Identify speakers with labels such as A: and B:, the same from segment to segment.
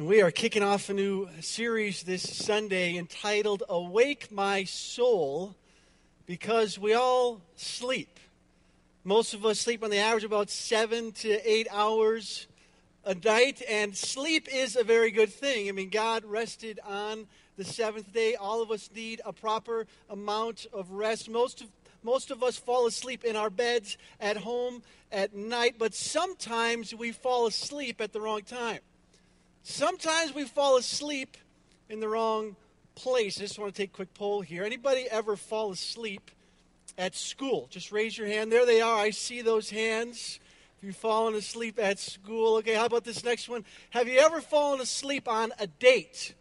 A: And we are kicking off a new series this Sunday entitled Awake My Soul because we all sleep. Most of us sleep on the average about seven to eight hours a night, and sleep is a very good thing. I mean, God rested on the seventh day. All of us need a proper amount of rest. Most of most of us fall asleep in our beds at home at night, but sometimes we fall asleep at the wrong time. Sometimes we fall asleep in the wrong place. I just want to take a quick poll here. Anybody ever fall asleep at school? Just raise your hand. There they are. I see those hands. If you've fallen asleep at school. Okay, how about this next one? Have you ever fallen asleep on a date?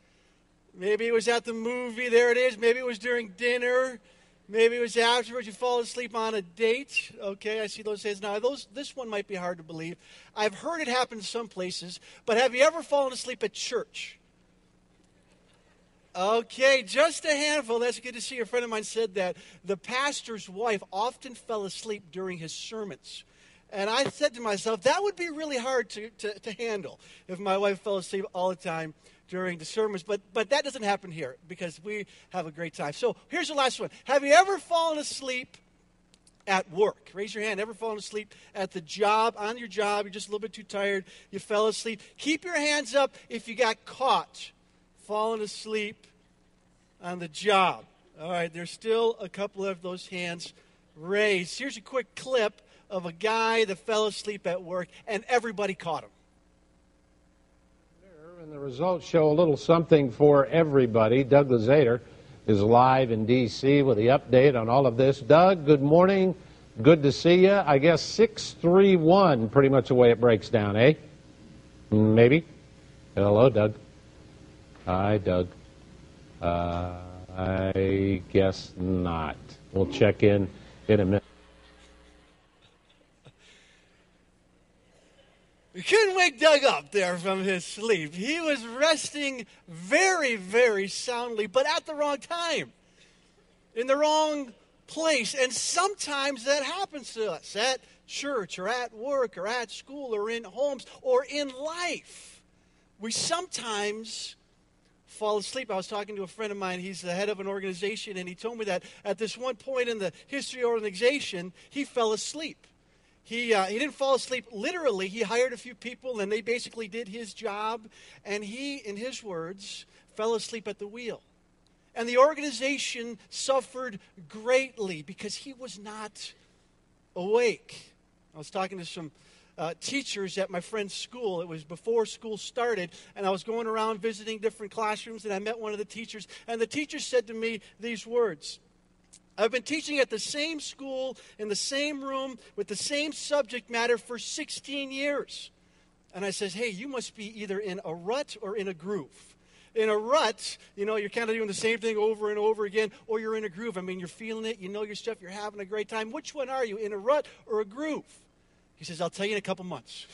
A: Maybe it was at the movie. There it is. Maybe it was during dinner. Maybe it was afterwards you fall asleep on a date. Okay, I see those hands now. Those, this one might be hard to believe. I've heard it happen some places, but have you ever fallen asleep at church? Okay, just a handful. That's good to see. A friend of mine said that the pastor's wife often fell asleep during his sermons. And I said to myself, that would be really hard to, to, to handle if my wife fell asleep all the time during the sermons, but, but that doesn't happen here because we have a great time. So here's the last one. Have you ever fallen asleep at work? Raise your hand. Ever fallen asleep at the job, on your job? You're just a little bit too tired. You fell asleep. Keep your hands up if you got caught falling asleep on the job. All right, there's still a couple of those hands raised. Here's a quick clip of a guy that fell asleep at work, and everybody caught him.
B: And the results show a little something for everybody. Doug Luzader is live in D.C. with the update on all of this. Doug, good morning. Good to see you. I guess 631, pretty much the way it breaks down, eh? Maybe. Hello, Doug. Hi, Doug. Uh, I guess not. We'll check in in a minute.
A: We couldn't wake Doug up there from his sleep. He was resting very, very soundly, but at the wrong time, in the wrong place. And sometimes that happens to us at church or at work or at school or in homes or in life. We sometimes fall asleep. I was talking to a friend of mine. He's the head of an organization, and he told me that at this one point in the history of the organization, he fell asleep he, uh, he didn't fall asleep literally. He hired a few people and they basically did his job. And he, in his words, fell asleep at the wheel. And the organization suffered greatly because he was not awake. I was talking to some uh, teachers at my friend's school. It was before school started, and I was going around visiting different classrooms, and I met one of the teachers. And the teacher said to me these words I've been teaching at the same school, in the same room, with the same subject matter for 16 years. And I says, hey, you must be either in a rut or in a groove. In a rut, you know, you're kind of doing the same thing over and over again, or you're in a groove. I mean, you're feeling it, you know your stuff, you're having a great time. Which one are you, in a rut or a groove? He says, I'll tell you in a couple months.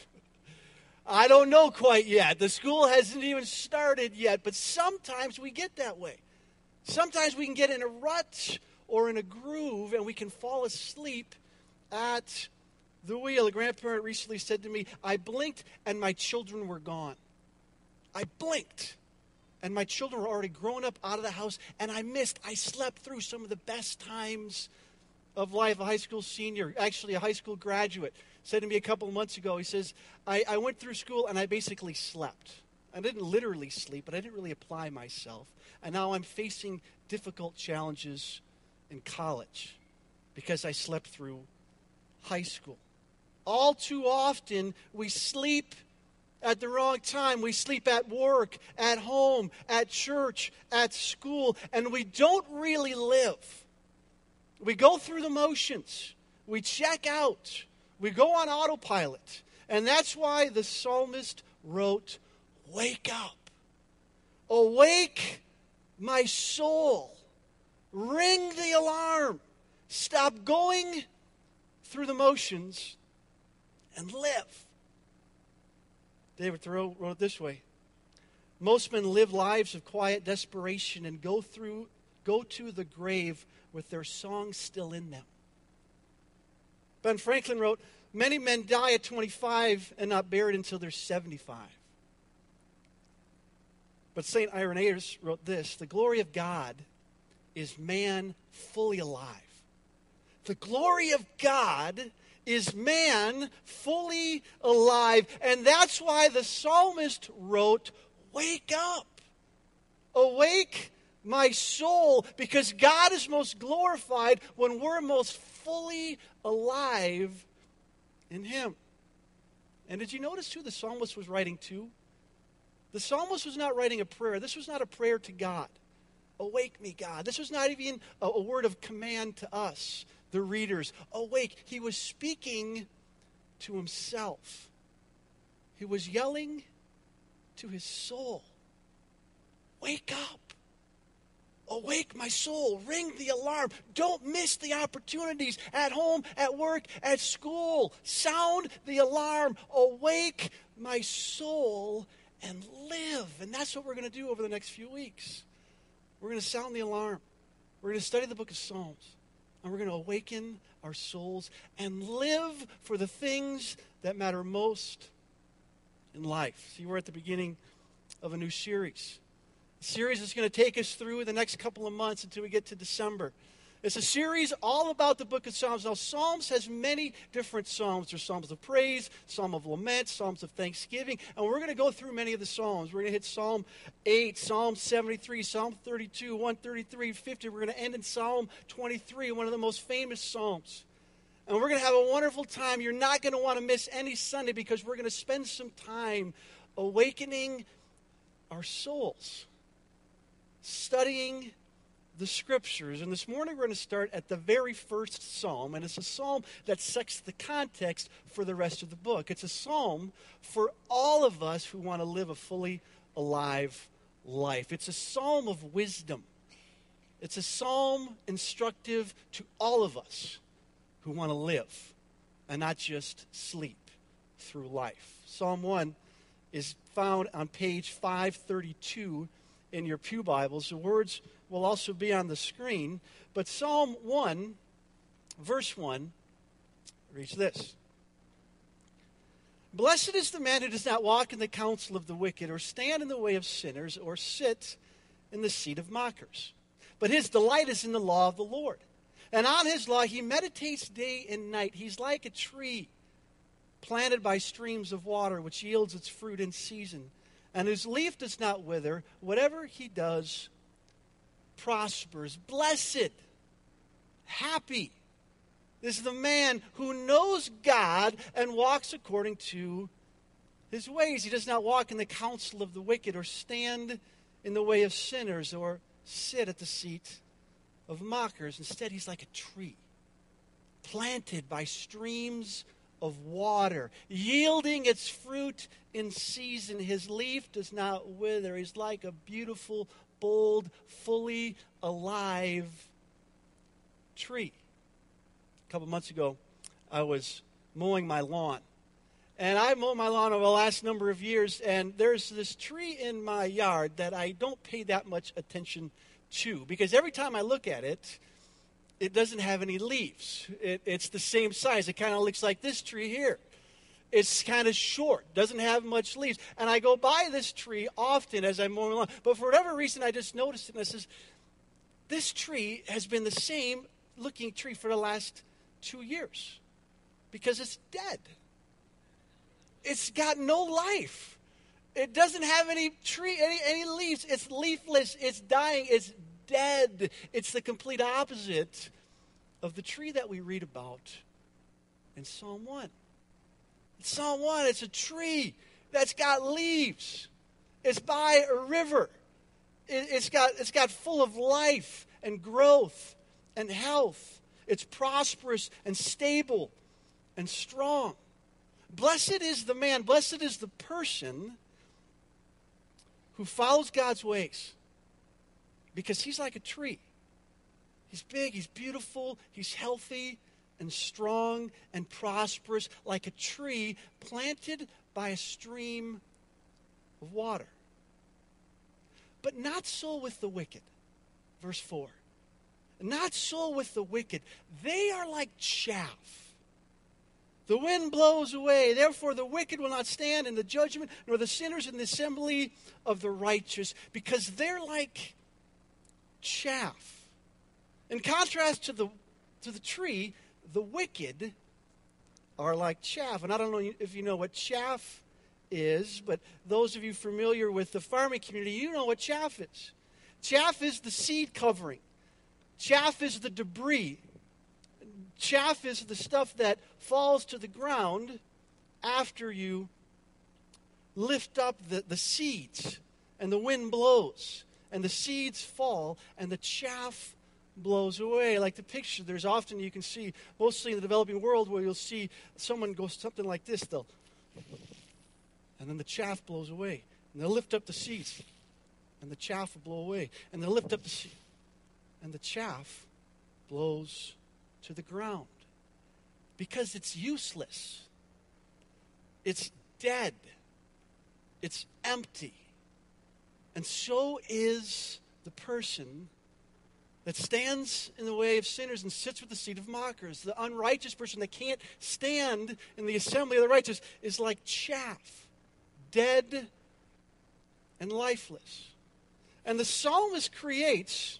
A: I don't know quite yet. The school hasn't even started yet, but sometimes we get that way. Sometimes we can get in a rut or in a groove and we can fall asleep at the wheel. A grandparent recently said to me, I blinked and my children were gone. I blinked and my children were already grown up out of the house and I missed, I slept through some of the best times of life. A high school senior, actually a high school graduate, said to me a couple months ago, he says, I, I went through school and I basically slept. I didn't literally sleep, but I didn't really apply myself. And now I'm facing difficult challenges in college because I slept through high school. All too often, we sleep at the wrong time. We sleep at work, at home, at church, at school, and we don't really live. We go through the motions, we check out, we go on autopilot. And that's why the psalmist wrote, Wake up, awake, my soul. Ring the alarm. Stop going through the motions and live. David Thoreau wrote it this way Most men live lives of quiet desperation and go through go to the grave with their songs still in them. Ben Franklin wrote, Many men die at 25 and not buried until they're 75. But St. Irenaeus wrote this The glory of God is man fully alive. The glory of God is man fully alive. And that's why the psalmist wrote, Wake up, awake my soul, because God is most glorified when we're most fully alive in Him. And did you notice who the psalmist was writing to? The psalmist was not writing a prayer. This was not a prayer to God. Awake me, God. This was not even a, a word of command to us, the readers. Awake. He was speaking to himself. He was yelling to his soul Wake up. Awake, my soul. Ring the alarm. Don't miss the opportunities at home, at work, at school. Sound the alarm. Awake, my soul, and live. And that's what we're going to do over the next few weeks. We're going to sound the alarm. We're going to study the book of Psalms. And we're going to awaken our souls and live for the things that matter most in life. See, we're at the beginning of a new series series is going to take us through the next couple of months until we get to December. It's a series all about the book of Psalms. Now, Psalms has many different Psalms. There's Psalms of praise, Psalm of lament, Psalms of thanksgiving. And we're going to go through many of the Psalms. We're going to hit Psalm 8, Psalm 73, Psalm 32, 133, 50. We're going to end in Psalm 23, one of the most famous Psalms. And we're going to have a wonderful time. You're not going to want to miss any Sunday because we're going to spend some time awakening our souls studying the scriptures. And this morning we're going to start at the very first psalm. And it's a psalm that sets the context for the rest of the book. It's a psalm for all of us who want to live a fully alive life. It's a psalm of wisdom. It's a psalm instructive to all of us who want to live and not just sleep through life. Psalm 1 is found on page 532 in your Pew Bibles. The words will also be on the screen. But Psalm 1, verse 1, reads this Blessed is the man who does not walk in the counsel of the wicked, or stand in the way of sinners, or sit in the seat of mockers. But his delight is in the law of the Lord. And on his law he meditates day and night. He's like a tree planted by streams of water, which yields its fruit in season and whose leaf does not wither. Whatever he does prospers. Blessed, happy This is the man who knows God and walks according to his ways. He does not walk in the counsel of the wicked or stand in the way of sinners or sit at the seat of mockers. Instead, he's like a tree planted by streams of water, yielding its fruit in season. His leaf does not wither. He's like a beautiful, bold, fully alive tree. A couple months ago, I was mowing my lawn. And I mow my lawn over the last number of years, and there's this tree in my yard that I don't pay that much attention to because every time I look at it, it doesn't have any leaves. It, it's the same size. It kind of looks like this tree here. It's kind of short, doesn't have much leaves. And I go by this tree often as I'm mowing along. But for whatever reason, I just noticed it and I says, this tree has been the same looking tree for the last two years because it's dead. It's got no life. It doesn't have any tree, any, any leaves. It's leafless. It's dying. It's dead. It's the complete opposite of the tree that we read about in Psalm 1. Psalm 1, it's a tree that's got leaves. It's by a river. It, has got, it's got full of life and growth and health. It's prosperous and stable and strong. Blessed is the man, blessed is the person who follows God's ways because he's like a tree. He's big, he's beautiful, he's healthy and strong and prosperous, like a tree planted by a stream of water. But not so with the wicked. Verse 4. Not so with the wicked. They are like chaff The wind blows away. Therefore, the wicked will not stand in the judgment, nor the sinners in the assembly of the righteous, because they're like chaff. In contrast to the, to the tree, the wicked are like chaff. And I don't know if you know what chaff is, but those of you familiar with the farming community, you know what chaff is. Chaff is the seed covering, chaff is the debris. Chaff is the stuff that falls to the ground after you lift up the, the seeds and the wind blows and the seeds fall and the chaff blows away. Like the picture, there's often you can see, mostly in the developing world, where you'll see someone go something like this. They'll, and then the chaff blows away. And they'll lift up the seeds, and the chaff will blow away. And they'll lift up the seed, and the chaff blows to the ground because it's useless. It's dead. It's empty. And so is the person that stands in the way of sinners and sits with the seat of mockers. The unrighteous person that can't stand in the assembly of the righteous is like chaff, dead and lifeless. And the psalmist creates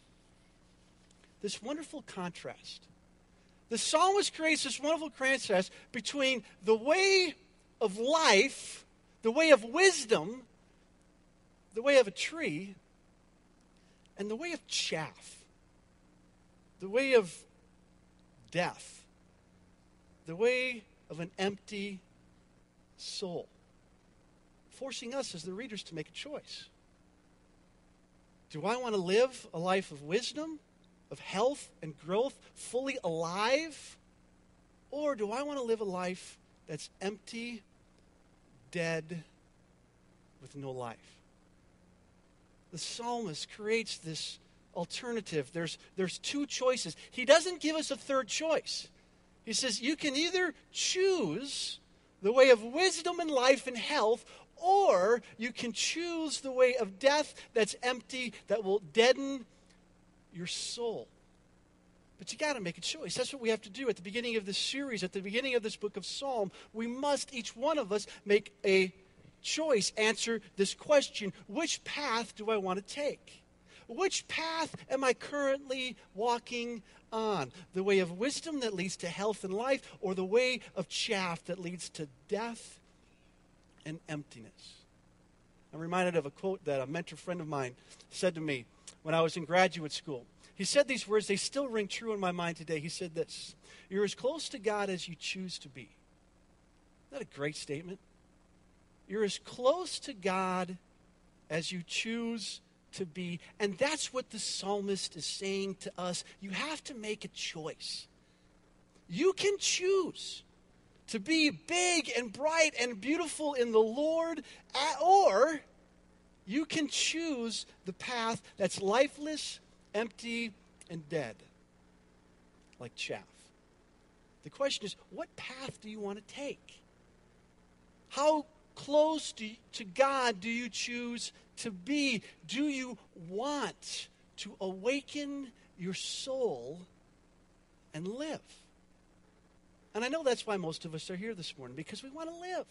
A: this wonderful contrast. The psalmist creates this wonderful contrast between the way of life, the way of wisdom, the way of a tree, and the way of chaff, the way of death, the way of an empty soul, forcing us as the readers to make a choice. Do I want to live a life of wisdom, of health and growth, fully alive? Or do I want to live a life that's empty, dead, with no life? the psalmist creates this alternative. There's, there's two choices. He doesn't give us a third choice. He says, You can either choose the way of wisdom and life and health, or you can choose the way of death that's empty, that will deaden your soul. But you got to make a choice. That's what we have to do at the beginning of this series, at the beginning of this book of Psalm. We must, each one of us, make a choice answer this question which path do I want to take? Which path am I currently walking on? The way of wisdom that leads to health and life, or the way of chaff that leads to death and emptiness? I'm reminded of a quote that a mentor friend of mine said to me when I was in graduate school. He said these words, they still ring true in my mind today. He said this You're as close to God as you choose to be. Isn't that a great statement? You're as close to God as you choose to be. And that's what the psalmist is saying to us. You have to make a choice. You can choose to be big and bright and beautiful in the Lord, or you can choose the path that's lifeless, empty, and dead, like chaff. The question is, what path do you want to take? How close to, to God do you choose to be? Do you want to awaken your soul and live? And I know that's why most of us are here this morning, because we want to live.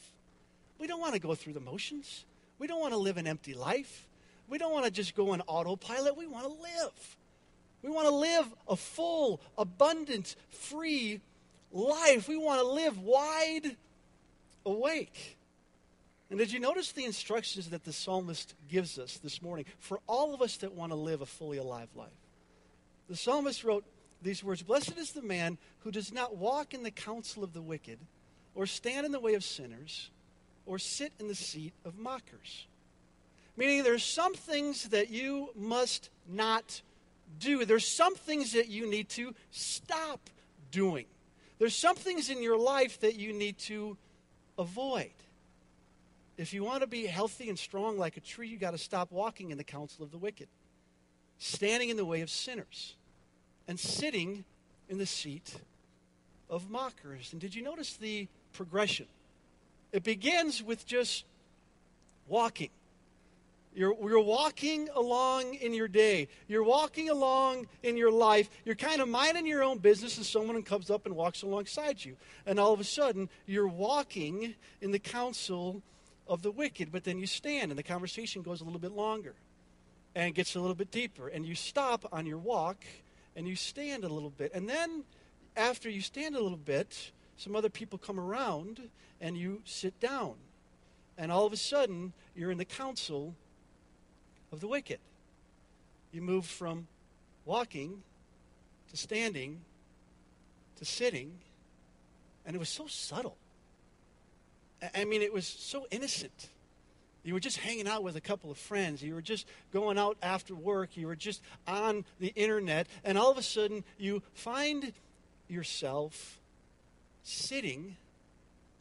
A: We don't want to go through the motions. We don't want to live an empty life. We don't want to just go on autopilot. We want to live. We want to live a full, abundant, free life. We want to live wide awake. And did you notice the instructions that the psalmist gives us this morning for all of us that want to live a fully alive life? The psalmist wrote these words Blessed is the man who does not walk in the counsel of the wicked, or stand in the way of sinners, or sit in the seat of mockers. Meaning, there's some things that you must not do. There's some things that you need to stop doing. There's some things in your life that you need to avoid. If you want to be healthy and strong like a tree, you got to stop walking in the counsel of the wicked, standing in the way of sinners, and sitting in the seat of mockers. And did you notice the progression? It begins with just walking. You're, you're walking along in your day. You're walking along in your life. You're kind of minding your own business, and someone comes up and walks alongside you. And all of a sudden, you're walking in the counsel of the wicked. But then you stand, and the conversation goes a little bit longer and gets a little bit deeper. And you stop on your walk, and you stand a little bit. And then, after you stand a little bit, some other people come around, and you sit down. And all of a sudden, you're in the counsel of the wicked. You move from walking to standing to sitting, and it was so subtle. I mean, it was so innocent. You were just hanging out with a couple of friends. You were just going out after work. You were just on the internet. And all of a sudden, you find yourself sitting,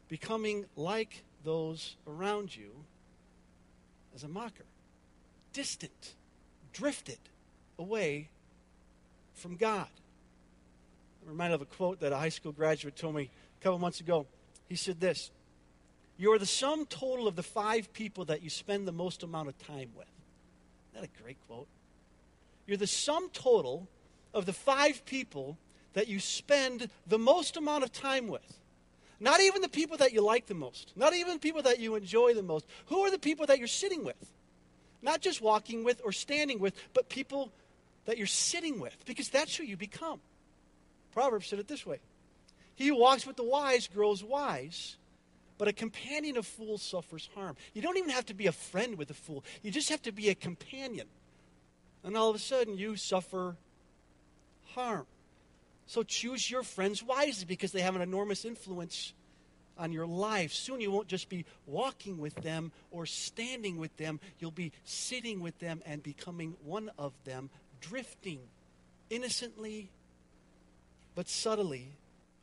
A: becoming like those around you as a mocker distant, drifted away from God. I'm reminded of a quote that a high school graduate told me a couple months ago. He said this You are the sum total of the five people that you spend the most amount of time with. Isn't that a great quote? You're the sum total of the five people that you spend the most amount of time with. Not even the people that you like the most, not even people that you enjoy the most. Who are the people that you're sitting with? Not just walking with or standing with, but people that you're sitting with, because that's who you become. Proverbs said it this way He who walks with the wise grows wise, but a companion of fools suffers harm. You don't even have to be a friend with a fool, you just have to be a companion. And all of a sudden, you suffer harm. So choose your friends wisely because they have an enormous influence on your life. Soon you won't just be walking with them or standing with them, you'll be sitting with them and becoming one of them, drifting innocently but subtly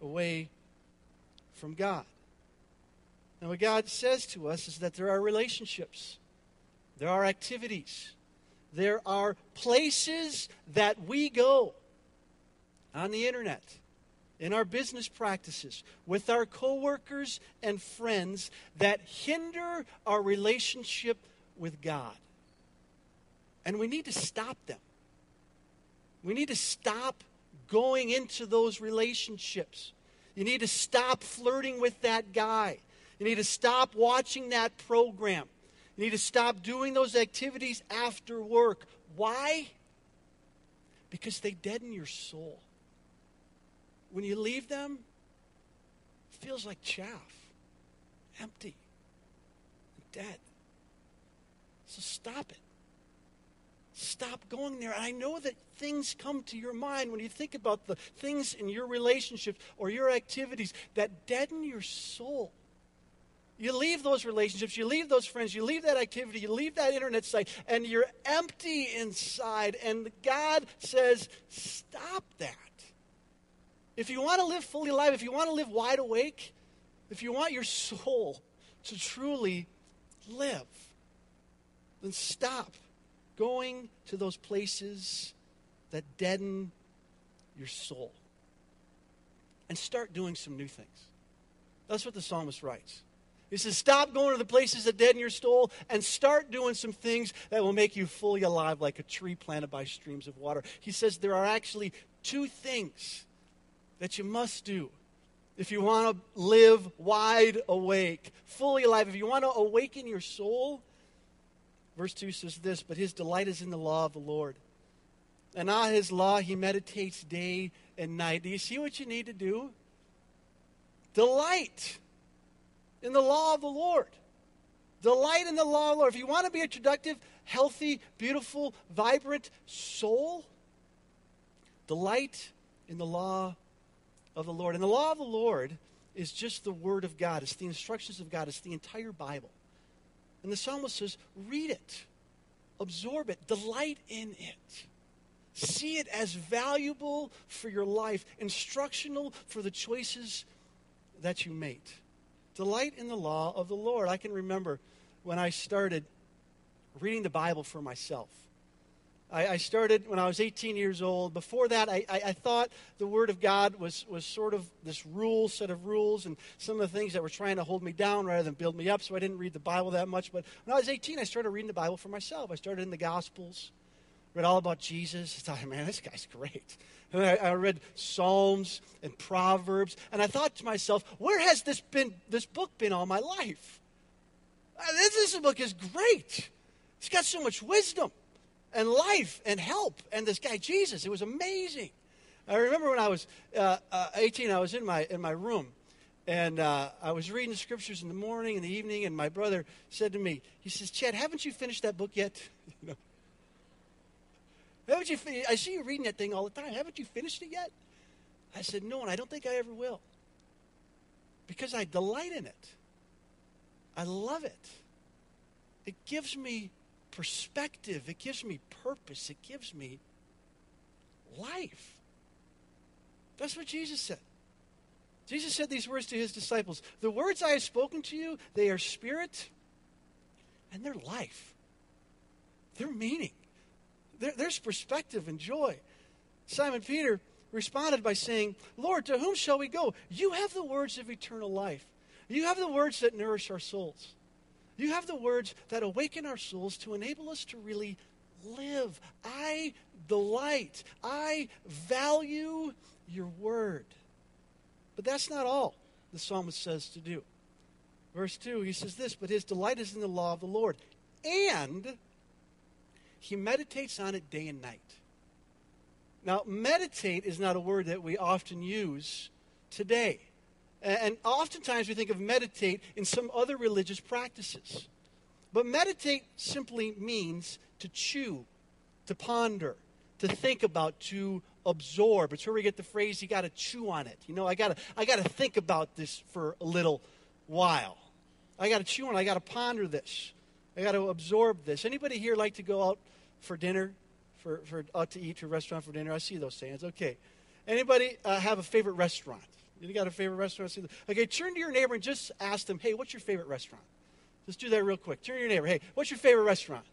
A: away from God. And what God says to us is that there are relationships, there are activities, there are places that we go on the internet in our business practices, with our coworkers and friends that hinder our relationship with God. And we need to stop them. We need to stop going into those relationships. You need to stop flirting with that guy. You need to stop watching that program. You need to stop doing those activities after work. Why? Because they deaden your soul when you leave them, it feels like chaff, empty, dead. So stop it. Stop going there. And I know that things come to your mind when you think about the things in your relationships or your activities that deaden your soul. You leave those relationships, you leave those friends, you leave that activity, you leave that internet site, and you're empty inside. And God says, Stop that. If you want to live fully alive, if you want to live wide awake, if you want your soul to truly live, then stop going to those places that deaden your soul and start doing some new things. That's what the psalmist writes. He says, Stop going to the places that deaden your soul and start doing some things that will make you fully alive, like a tree planted by streams of water. He says there are actually two things that you must do if you want to live wide awake, fully alive, if you want to awaken your soul. Verse 2 says this But his delight is in the law of the Lord. And on his law he meditates day and night. Do you see what you need to do? Delight in the law of the Lord. Delight in the law of the Lord. If you want to be a productive, healthy, beautiful, vibrant soul, delight in the law of the Lord. And the law of the Lord is just the Word of God, it's the instructions of God, it's the entire Bible. And the psalmist says, read it, absorb it, delight in it. See it as valuable for your life, instructional for the choices that you make. Delight in the law of the Lord. I can remember when I started reading the Bible for myself. I, I started when I was 18 years old. Before that, I, I, I thought the Word of God was, was sort of this rule, set of rules, and some of the things that were trying to hold me down rather than build me up, so I didn't read the Bible that much. But when I was 18, I started reading the Bible for myself. I started in the Gospels, read all about Jesus. I thought, man, this guy's great. And I, I read Psalms and Proverbs, and I thought to myself, where has this, been, this book been all my life? Uh, This, this book is great. It's got so much wisdom and life and help. And this guy Jesus, it was amazing. I remember when I was uh, uh, 18, I was in my in my room, and uh, I was reading the scriptures in the morning and the evening. And my brother said to me, he says, "Chad, haven't you finished that book yet? You know, haven't you? Fin- I see you reading that thing all the time. Haven't you finished it yet?" I said, "No, and I don't think I ever will, because I delight in it. I love it. It gives me." perspective. It gives me purpose. It gives me life. That's what Jesus said. Jesus said these words to his disciples The words I have spoken to you, they are spirit and they're life. They're meaning. There- There's perspective and joy. Simon Peter responded by saying, Lord, to whom shall we go? You have the words of eternal life. You have the words that nourish our souls. You have the words that awaken our souls to enable us to really live. I delight. I value your word. But that's not all the psalmist says to do. Verse 2, he says this, but his delight is in the law of the Lord. And he meditates on it day and night. Now, meditate is not a word that we often use today. And oftentimes we think of meditate in some other religious practices. But meditate simply means to chew, to ponder, to think about, to absorb. It's where we get the phrase, you got to chew on it. You know, I got to I got to think about this for a little while. I got to chew on it. I got to ponder this. I got to absorb this. Anybody here like to go out for dinner, for, for out to eat to a restaurant for dinner? I see those hands. Okay. Anybody uh, have a favorite restaurant? You got a favorite restaurant? Okay, turn to your neighbor and just ask them, hey, what's your favorite restaurant? Just do that real quick. Turn to your neighbor. Hey, what's your favorite restaurant?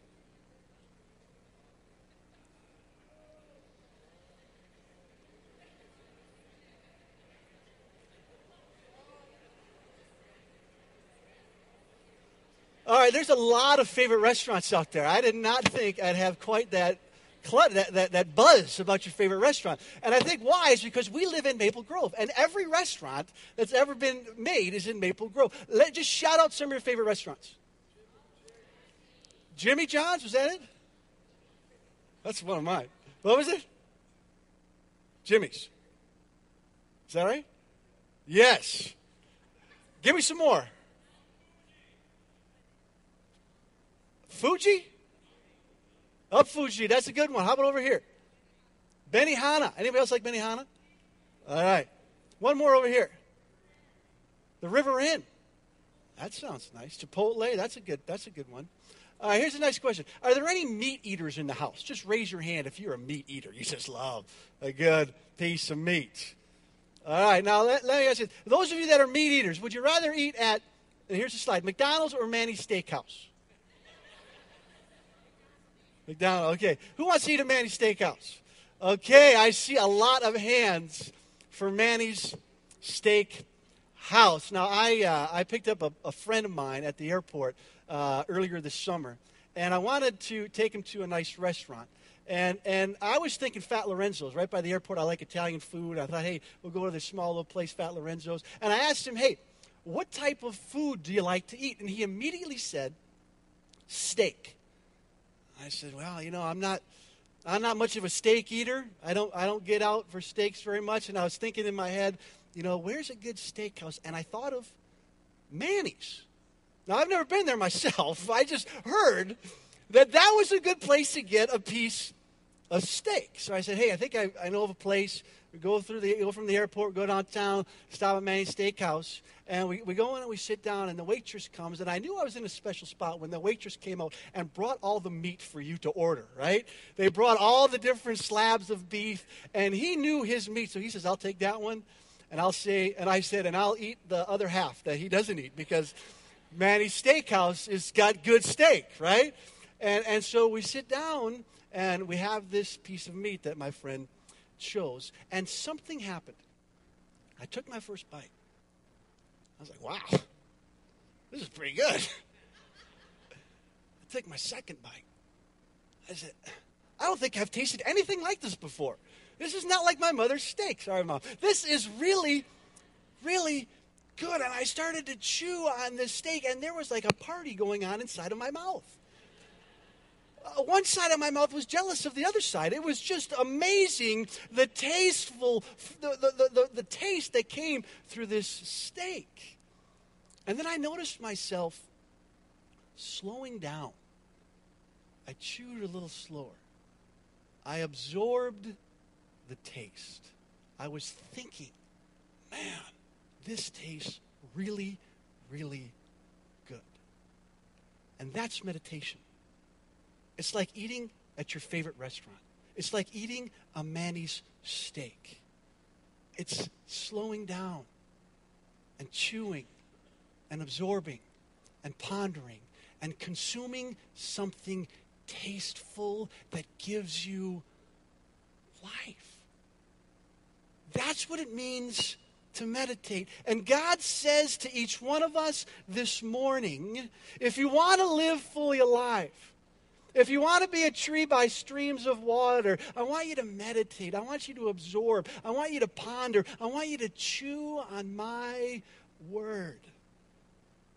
A: Right, there's a lot of favorite restaurants out there. I did not think I'd have quite that that, that, that buzz about your favorite restaurant. And I think why is because we live in Maple Grove, and every restaurant that's ever been made is in Maple Grove. Let just shout out some of your favorite restaurants. Jimmy John's, was that it? That's one of mine. What was it? Jimmy's. Is that right? Yes. Give me some more. Fuji? Up Fuji, that's a good one. How about over here? Benihana. Anybody else like Benihana? All right. One more over here. The River Inn. That sounds nice. Chipotle, that's a good that's a good one. Here's a nice question. Are there any meat eaters in the house? Just raise your hand if you're a meat eater. You just love a good piece of meat. All right, now let, let me ask you those of you that are meat eaters, would you rather eat at, and here's the slide, McDonald's or Manny's Steakhouse? McDonald's. Okay. Who wants to eat at Manny's Steakhouse? Okay, I see a lot of hands for Manny's Steak House. Now, I, uh, I picked up a, a friend of mine at the airport uh, earlier this summer, and I wanted to take him to a nice restaurant. And, and I was thinking Fat Lorenzo's right by the airport. I like Italian food. I thought, hey, we'll go to this small little place, Fat Lorenzo's. And I asked him, hey, what type of food do you like to eat? And he immediately said, steak. I said, "Well, you know, I'm not, I'm not much of a steak eater. I don't, I don't get out for steaks very much." And I was thinking in my head, you know, where's a good steakhouse? And I thought of Manny's. Now I've never been there myself. I just heard that that was a good place to get a piece of steak. So I said, "Hey, I think I, I know of a place." We go through the go from the airport, go downtown, stop at Manny's Steakhouse, and we, we go in and we sit down, and the waitress comes, and I knew I was in a special spot when the waitress came out and brought all the meat for you to order, right? They brought all the different slabs of beef, and he knew his meat, so he says, I'll take that one, and I'll say, and I said, and I'll eat the other half that he doesn't eat, because Manny's Steakhouse has got good steak, right? And, and so we sit down and we have this piece of meat that my friend chose. And something happened. I took my first bite. I was like, wow, this is pretty good. I took my second bite. I said, I don't think I've tasted anything like this before. This is not like my mother's steak. Sorry, Mom. This is really, really good. And I started to chew on this steak, and there was like a party going on inside of my mouth. Uh, one side of my mouth was jealous of the other side. It was just amazing the tasteful, the, the, the, the, taste that came through this steak. And then I noticed myself slowing down. I chewed a little slower. I absorbed the taste. I was thinking, man, this tastes really, really good. And that's meditation. It's like eating at your favorite restaurant. It's like eating a Manny's steak. It's slowing down and chewing and absorbing and pondering and consuming something tasteful that gives you life. That's what it means to meditate. And God says to each one of us this morning if you want to live fully alive, if you want to be a tree by streams of water, I want you to meditate. I want you to absorb. I want you to ponder. I want you to chew on my word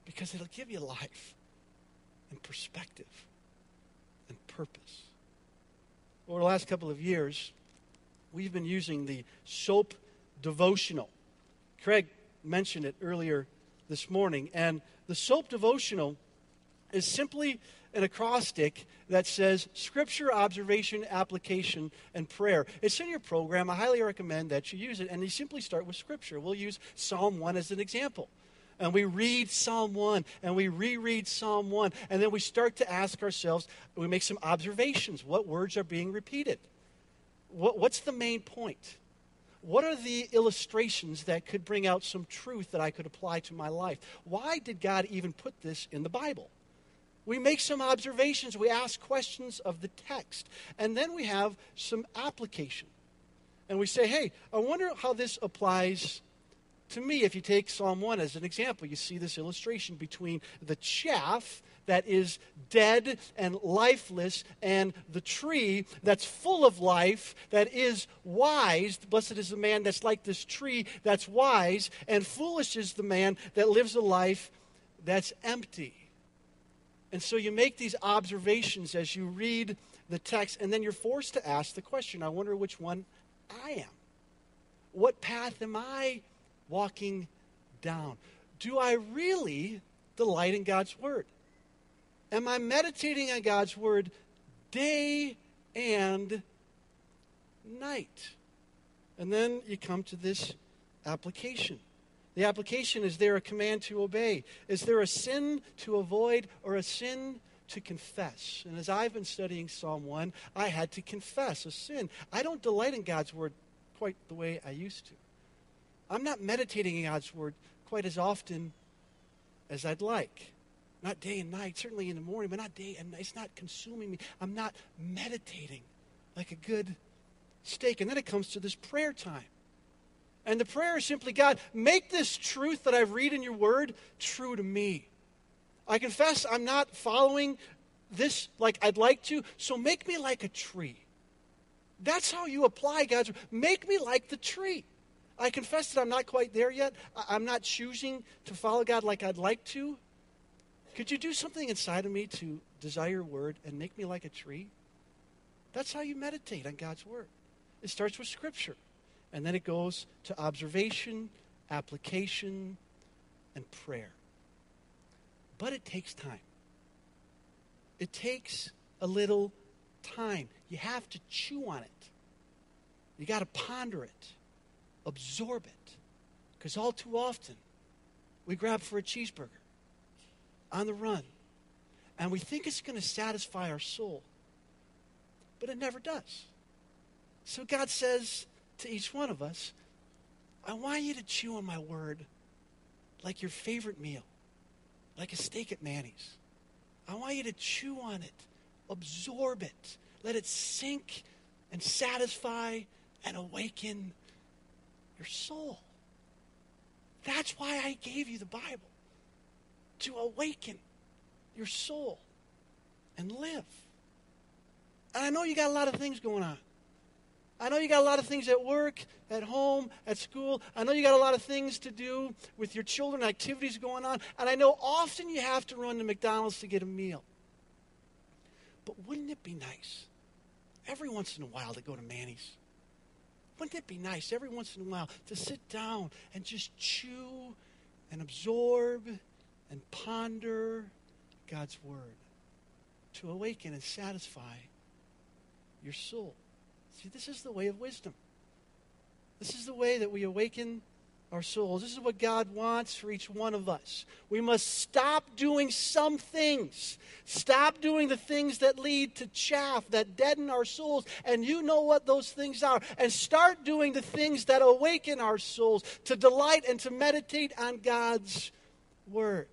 A: because it'll give you life and perspective and purpose. Over the last couple of years, we've been using the SOAP devotional. Craig mentioned it earlier this morning. And the SOAP devotional is simply an acrostic that says Scripture, Observation, Application, and Prayer. It's in your program. I highly recommend that you use it. And you simply start with Scripture. We'll use Psalm 1 as an example. And we read Psalm 1 and we reread Psalm 1. And then we start to ask ourselves, we make some observations. What words are being repeated? What, what's the main point? What are the illustrations that could bring out some truth that I could apply to my life? Why did God even put this in the Bible? We make some observations, we ask questions of the text, and then we have some application. And we say, hey, I wonder how this applies to me. If you take Psalm 1 as an example, you see this illustration between the chaff that is dead and lifeless, and the tree that's full of life, that is wise. Blessed is the man that's like this tree that's wise, and foolish is the man that lives a life that's empty. And so you make these observations as you read the text, and then you're forced to ask the question I wonder which one I am. What path am I walking down? Do I really delight in God's Word? Am I meditating on God's Word day and night? And then you come to this application. The application is there a command to obey? Is there a sin to avoid or a sin to confess? And as I've been studying Psalm 1, I had to confess a sin. I don't delight in God's word quite the way I used to. I'm not meditating in God's word quite as often as I'd like. Not day and night, certainly in the morning, but not day and night. It's not consuming me. I'm not meditating like a good steak. And then it comes to this prayer time. And the prayer is simply God, make this truth that I read in your word true to me. I confess I'm not following this like I'd like to, so make me like a tree. That's how you apply God's word. Make me like the tree. I confess that I'm not quite there yet. I'm not choosing to follow God like I'd like to. Could you do something inside of me to desire your word and make me like a tree? That's how you meditate on God's word. It starts with Scripture, and then it goes to observation, application, and prayer. But it takes time. It takes a little time. You have to chew on it. You got to ponder it, absorb it. Because all too often, we grab for a cheeseburger on the run. And we think it's going to satisfy our soul, but it never does. So God says to each one of us, I want you to chew on my word like your favorite meal, like a steak at Manny's. I want you to chew on it absorb it. Let it sink and satisfy and awaken your soul. That's why I gave you the Bible to awaken your soul and live. And I know you got a lot of things going on. I know you got a lot of things at work, at home, at school. I know you got a lot of things to do with your children, activities going on. And I know often you have to run to McDonald's to get a meal. But wouldn't it be nice every once in a while to go to Manny's? Wouldn't it be nice every once in a while to sit down and just chew and absorb and ponder God's Word to awaken and satisfy your soul? See, this is the way of wisdom. This is the way that we awaken our souls. This is what God wants for each one of us. We must stop doing some things. Stop doing the things that lead to chaff, that deaden our souls. And you know what those things are. And start doing the things that awaken our souls to delight and to meditate on God's Word.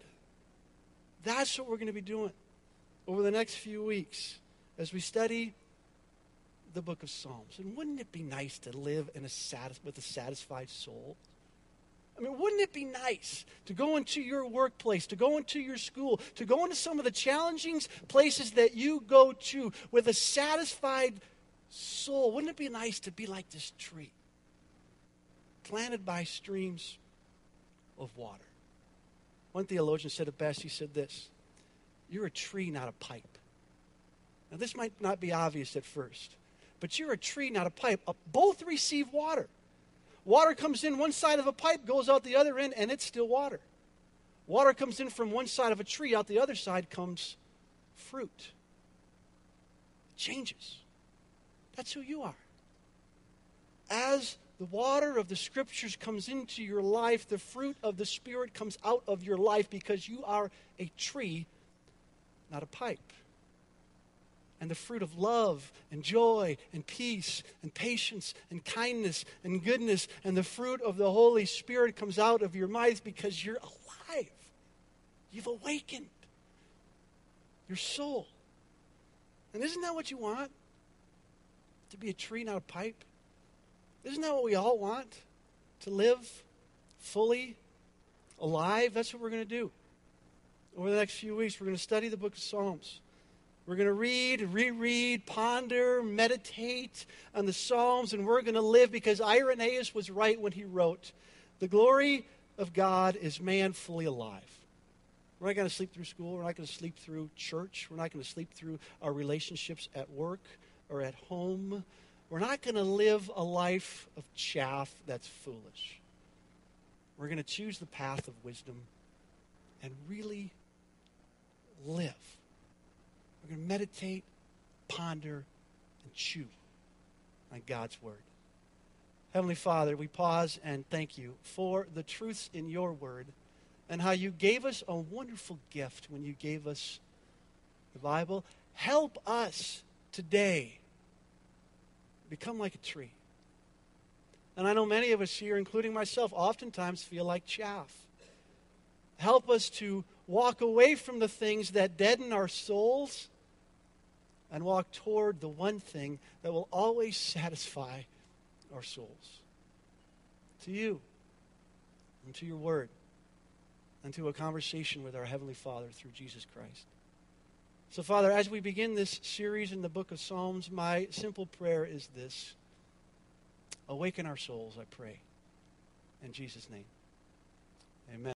A: That's what we're going to be doing over the next few weeks as we study the book of Psalms. And wouldn't it be nice to live in a satis- with a satisfied soul? I mean, wouldn't it be nice to go into your workplace, to go into your school, to go into some of the challenging places that you go to with a satisfied soul? Wouldn't it be nice to be like this tree, planted by streams of water? One theologian said it best. He said this You're a tree, not a pipe. Now, this might not be obvious at first, but you're a tree, not a pipe. Uh, both receive water. Water comes in one side of a pipe, goes out the other end, and it's still water. Water comes in from one side of a tree, out the other side comes fruit. It changes. That's who you are. As the water of the scriptures comes into your life, the fruit of the Spirit comes out of your life because you are a tree, not a pipe and the fruit of love and joy and peace and patience and kindness and goodness and the fruit of the Holy Spirit comes out of your mouth because you're alive. You've awakened your soul. And isn't that what you want? To be a tree, not a pipe? Isn't that what we all want? To live fully alive? That's what we're going to do. Over the next few weeks, we're going to study the book of Psalms. We're going to read, reread, ponder, meditate on the Psalms, and we're going to live because Irenaeus was right when he wrote, The glory of God is man fully alive. We're not going to sleep through school. We're not going to sleep through church. We're not going to sleep through our relationships at work or at home. We're not going to live a life of chaff that's foolish. We're going to choose the path of wisdom and really live we're going to meditate, ponder, and chew on God's Word. Heavenly Father, we pause and thank you for the truths in your Word and how you gave us a wonderful gift when you gave us the Bible. Help us today become like a tree. And I know many of us here, including myself, oftentimes feel like chaff. Help us to walk away from the things that deaden our souls and walk toward the one thing that will always satisfy our souls. To you, and to your word, and to a conversation with our Heavenly Father through Jesus Christ. So, Father, as we begin this series in the book of Psalms, my simple prayer is this Awaken our souls, I pray. In Jesus' name, amen.